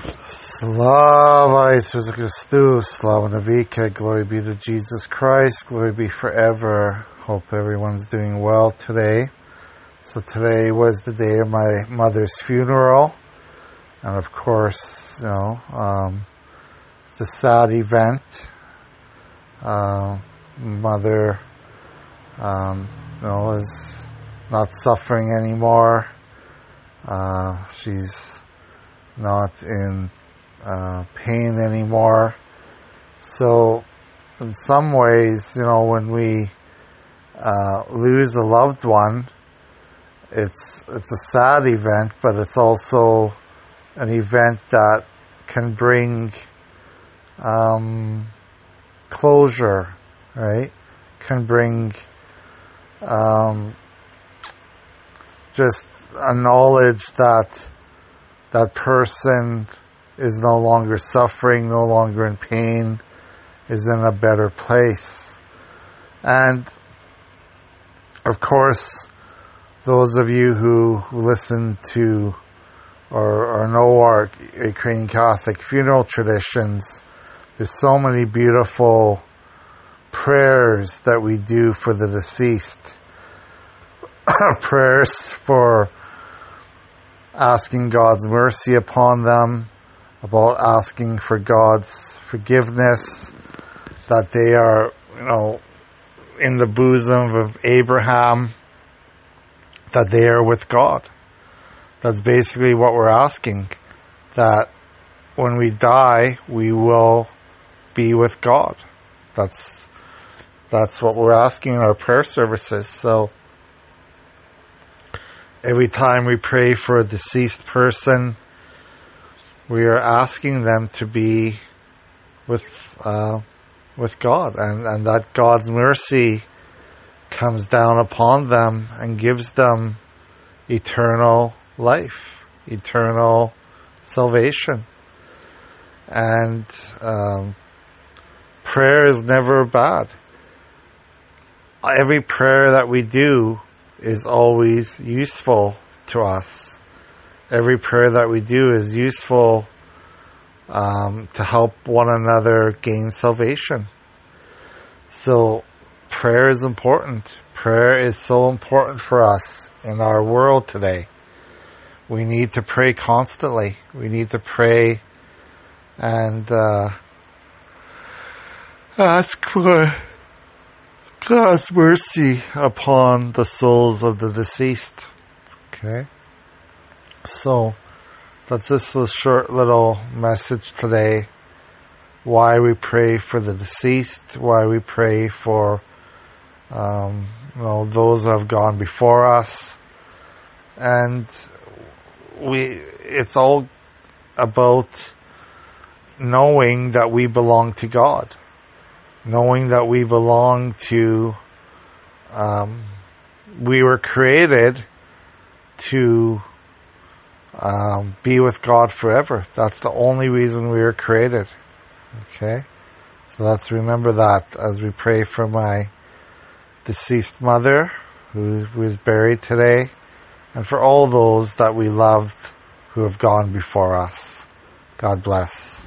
Slava Isusa Christus, Slava Navika, glory be to Jesus Christ, glory be forever. Hope everyone's doing well today. So today was the day of my mother's funeral, and of course, you know, um, it's a sad event. Uh, mother, um, you know, is not suffering anymore. Uh, she's not in uh, pain anymore. So, in some ways, you know, when we uh, lose a loved one, it's it's a sad event, but it's also an event that can bring um, closure, right? Can bring um, just a knowledge that that person is no longer suffering, no longer in pain, is in a better place. And of course, those of you who, listen to or, or know our Ukrainian Catholic funeral traditions, there's so many beautiful prayers that we do for the deceased. prayers for asking God's mercy upon them, about asking for God's forgiveness, that they are, you know, in the bosom of Abraham, that they are with God. That's basically what we're asking. That when we die, we will be with God. That's that's what we're asking in our prayer services. So every time we pray for a deceased person, we are asking them to be with uh, with God, and, and that God's mercy comes down upon them and gives them eternal life, eternal salvation. And um, prayer is never bad. Every prayer that we do is always useful to us. Every prayer that we do is useful um, to help one another gain salvation. So, prayer is important. Prayer is so important for us in our world today. We need to pray constantly. We need to pray and uh, ask for God's mercy upon the souls of the deceased. Okay? So, that's a short little message today. Why we pray for the deceased, why we pray for um, you know those who have gone before us, and we it's all about knowing that we belong to God knowing that we belong to, um, we were created to um, be with God forever. That's the only reason we were created. Okay? So let's remember that as we pray for my deceased mother who, was buried today and for all those that we loved who have gone before us. God bless.